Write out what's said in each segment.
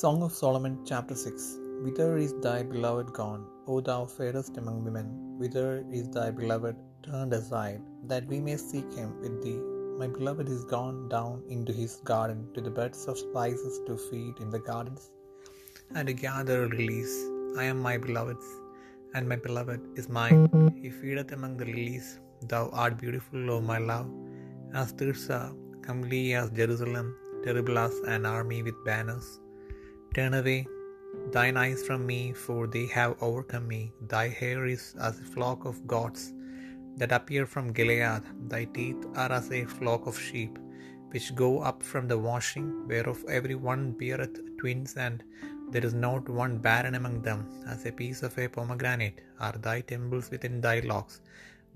Song of Solomon, chapter 6 Whither is thy beloved gone, O thou fairest among women? Whither is thy beloved turned aside, that we may seek him with thee? My beloved is gone down into his garden, to the beds of spices to feed in the gardens, and to gather lilies. I am my beloved's, and my beloved is mine. He feedeth among the lilies. Thou art beautiful, O my love, as Tirzah, comely as Jerusalem, terrible as an army with banners. Turn away thine eyes from me, for they have overcome me. Thy hair is as a flock of goats that appear from Gilead. Thy teeth are as a flock of sheep, which go up from the washing, whereof every one beareth twins, and there is not one barren among them. As a piece of a pomegranate are thy temples within thy locks.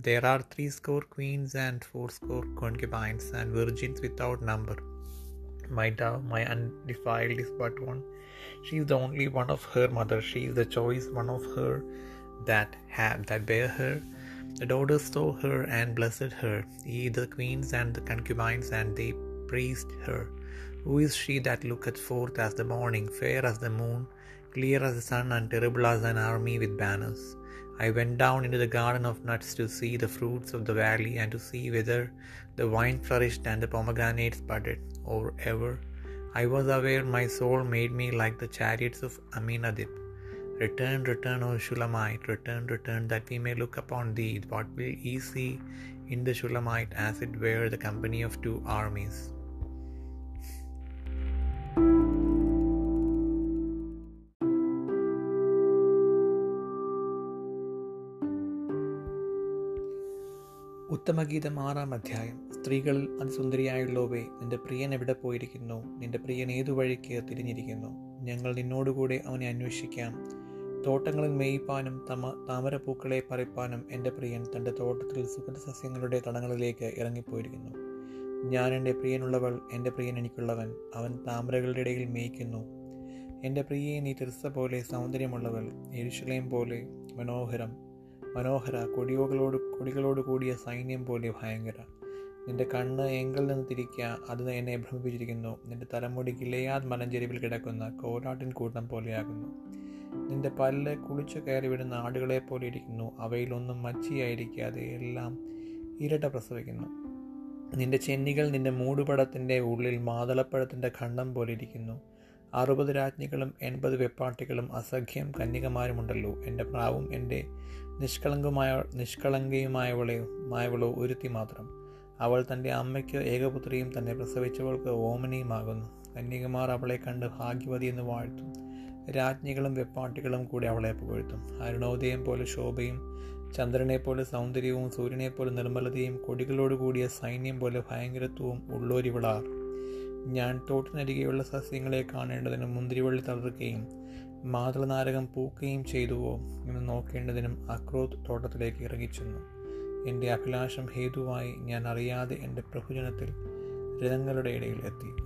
There are threescore queens and fourscore concubines, and virgins without number. My dove, my undefiled, is but one. She is the only one of her mother. She is the choice one of her that have that bear her. The daughters saw her and blessed her, ye the queens and the concubines, and they praised her. Who is she that looketh forth as the morning, fair as the moon, clear as the sun, and terrible as an army with banners? I went down into the garden of nuts to see the fruits of the valley, and to see whether the vine flourished and the pomegranates budded, or ever. I was aware my soul made me like the chariots of Aminadab. Return, return, O Shulamite, return, return, that we may look upon thee. What will ye see in the Shulamite as it were the company of two armies? ഉത്തമഗീതം ആറാം അധ്യായം. സ്ത്രീകളിൽ അതിസുന്ദരിയായുള്ളവേ നിന്റെ പ്രിയൻ എവിടെ പോയിരിക്കുന്നു? നിന്റെ പ്രിയൻ ഏതു വഴിക്ക് തിരിഞ്ഞിരിക്കുന്നു? ഞങ്ങൾ നിന്നോടുകൂടെ അവനെ അന്വേഷിക്കാം. തോട്ടങ്ങളിൽ മേയിപ്പാനും തമ താമരപ്പൂക്കളെ പറിപ്പാനും എന്റെ പ്രിയൻ തന്റെ തോട്ടത്തിൽ സുഗന്ധസസ്യങ്ങളുടെ തടങ്ങളിലേക്ക് ഇറങ്ങിപ്പോയിരിക്കുന്നു. ഞാൻ എന്റെ പ്രിയനുള്ളവൾ എന്റെ പ്രിയൻ എനിക്കുള്ളവൻ. അവൻ താമരകളുടെ ഇടയിൽ മേയ്ക്കുന്നു. എന്റെ പ്രിയെ നീ തിർസ പോലെ സൗന്ദര്യമുള്ളവൾ. എരുഷലേം പോലെ മനോഹരം. മനോഹര കൊടിയോകളോട് കൊടികളോട് കൂടിയ സൈന്യം പോലെ ഭയങ്കര. നിന്റെ കണ്ണ് എങ്കിൽ നിന്ന് തിരിക്കുക അത് എന്നെ ഭ്രമിപ്പിച്ചിരിക്കുന്നു. നിന്റെ തലമുടി ഗിലയാദ് മലഞ്ചെരിവിൽ കിടക്കുന്ന കോലാട്ടിൻ കൂട്ടം പോലെയാകുന്നു. നിന്റെ പല്ല് കുളിച്ചു കയറി വിടുന്ന ആടുകളെ പോലെ ഇരിക്കുന്നു. അവയിലൊന്നും മച്ചിയായിരിക്കാതെ എല്ലാം ഇരട്ട പ്രസവിക്കുന്നു. നിന്റെ ചെന്നികൾ നിന്റെ മൂടുപടത്തിന്റെ ഉള്ളിൽ മാതളപ്പഴത്തിന്റെ ഖണ്ഡം പോലെ ഇരിക്കുന്നു. അറുപത് രാജ്ഞികളും എൺപത് വെപ്പാട്ടികളും അസഖ്യം കന്യകമാരുമുണ്ടല്ലോ. എന്റെ പ്രാവും എന്റെ നിഷ്കളങ്കമായ നിഷ്കളങ്കയുമായവളെ മായവളോ ഒരുത്തി മാത്രം. അവൾ തന്റെ അമ്മയ്ക്ക് ഏകപുത്രിയും തന്നെ പ്രസവിച്ചവൾക്ക് ഓമനിയുമാകുന്നു. കന്യകമാർ അവളെ കണ്ട് ഭാഗ്യവതി എന്ന് വാഴ്ത്തും. രാജ്ഞികളും വെപ്പാട്ടികളും കൂടി അവളെ പുകഴ്ത്തും. അരുണോദയം പോലെ ശോഭയും ചന്ദ്രനെ പോലെ സൗന്ദര്യവും സൂര്യനെ പോലെ നിർമ്മലതയും കൊടികളോട് കൂടിയ സൈന്യം പോലെ ഭയങ്കരത്വവും ഉള്ളോരിവളാർ. ഞാൻ തോട്ടിനരികെയുള്ള സസ്യങ്ങളെ കാണേണ്ടതിനും മുന്തിരിവള്ളി തളർക്കുകയും മാതൃനാരകം പൂക്കുകയും ചെയ്തുവോ എന്ന് നോക്കേണ്ടതിനും അക്രോത് തോട്ടത്തിലേക്ക് ഇറങ്ങിച്ചെന്നു. എന്റെ അഭിലാഷം ഹേതുവായി ഞാൻ അറിയാതെ എന്റെ പ്രഭുജനത്തിൽ രഥങ്ങളുടെ ഇടയിൽ എത്തി.